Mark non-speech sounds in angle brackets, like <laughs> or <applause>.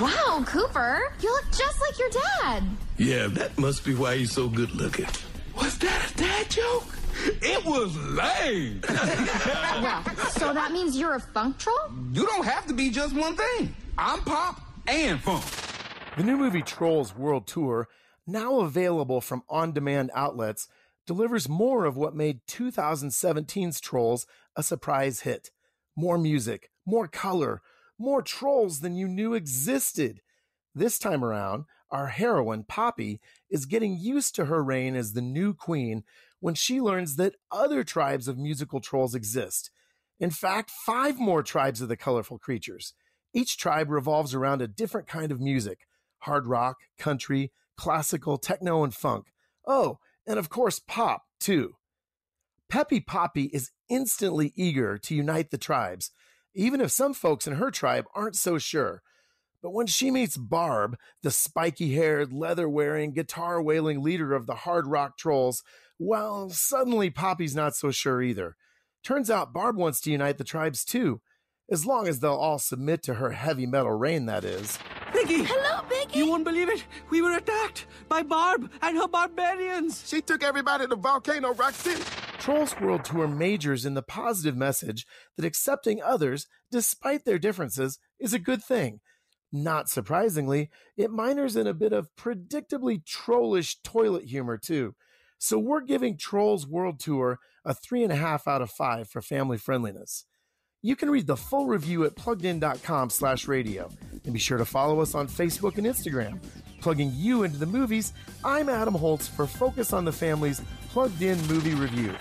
Wow, Cooper, you look just like your dad. Yeah, that must be why he's so good looking. Was that a dad joke? It was lame. <laughs> well, so that means you're a funk troll? You don't have to be just one thing. I'm pop and funk. The new movie Trolls World Tour, now available from on demand outlets, delivers more of what made 2017's Trolls a surprise hit. More music, more color, more trolls than you knew existed. This time around, our heroine, Poppy, is getting used to her reign as the new queen when she learns that other tribes of musical trolls exist. In fact, five more tribes of the colorful creatures. Each tribe revolves around a different kind of music hard rock, country, classical, techno, and funk. Oh, and of course, pop, too. Peppy Poppy is instantly eager to unite the tribes, even if some folks in her tribe aren't so sure. But when she meets Barb, the spiky haired, leather wearing, guitar wailing leader of the hard rock trolls, well, suddenly Poppy's not so sure either. Turns out Barb wants to unite the tribes too, as long as they'll all submit to her heavy metal reign, that is. Biggie! Hello, Biggie! You won't believe it! We were attacked by Barb and her barbarians! She took everybody to Volcano Rock City! Trolls World Tour majors in the positive message that accepting others, despite their differences, is a good thing. Not surprisingly, it minors in a bit of predictably trollish toilet humor, too. So we're giving Trolls World Tour a 3.5 out of 5 for family friendliness. You can read the full review at pluggedin.com slash radio. And be sure to follow us on Facebook and Instagram. Plugging you into the movies, I'm Adam Holz for Focus on the Family's Plugged In Movie Review.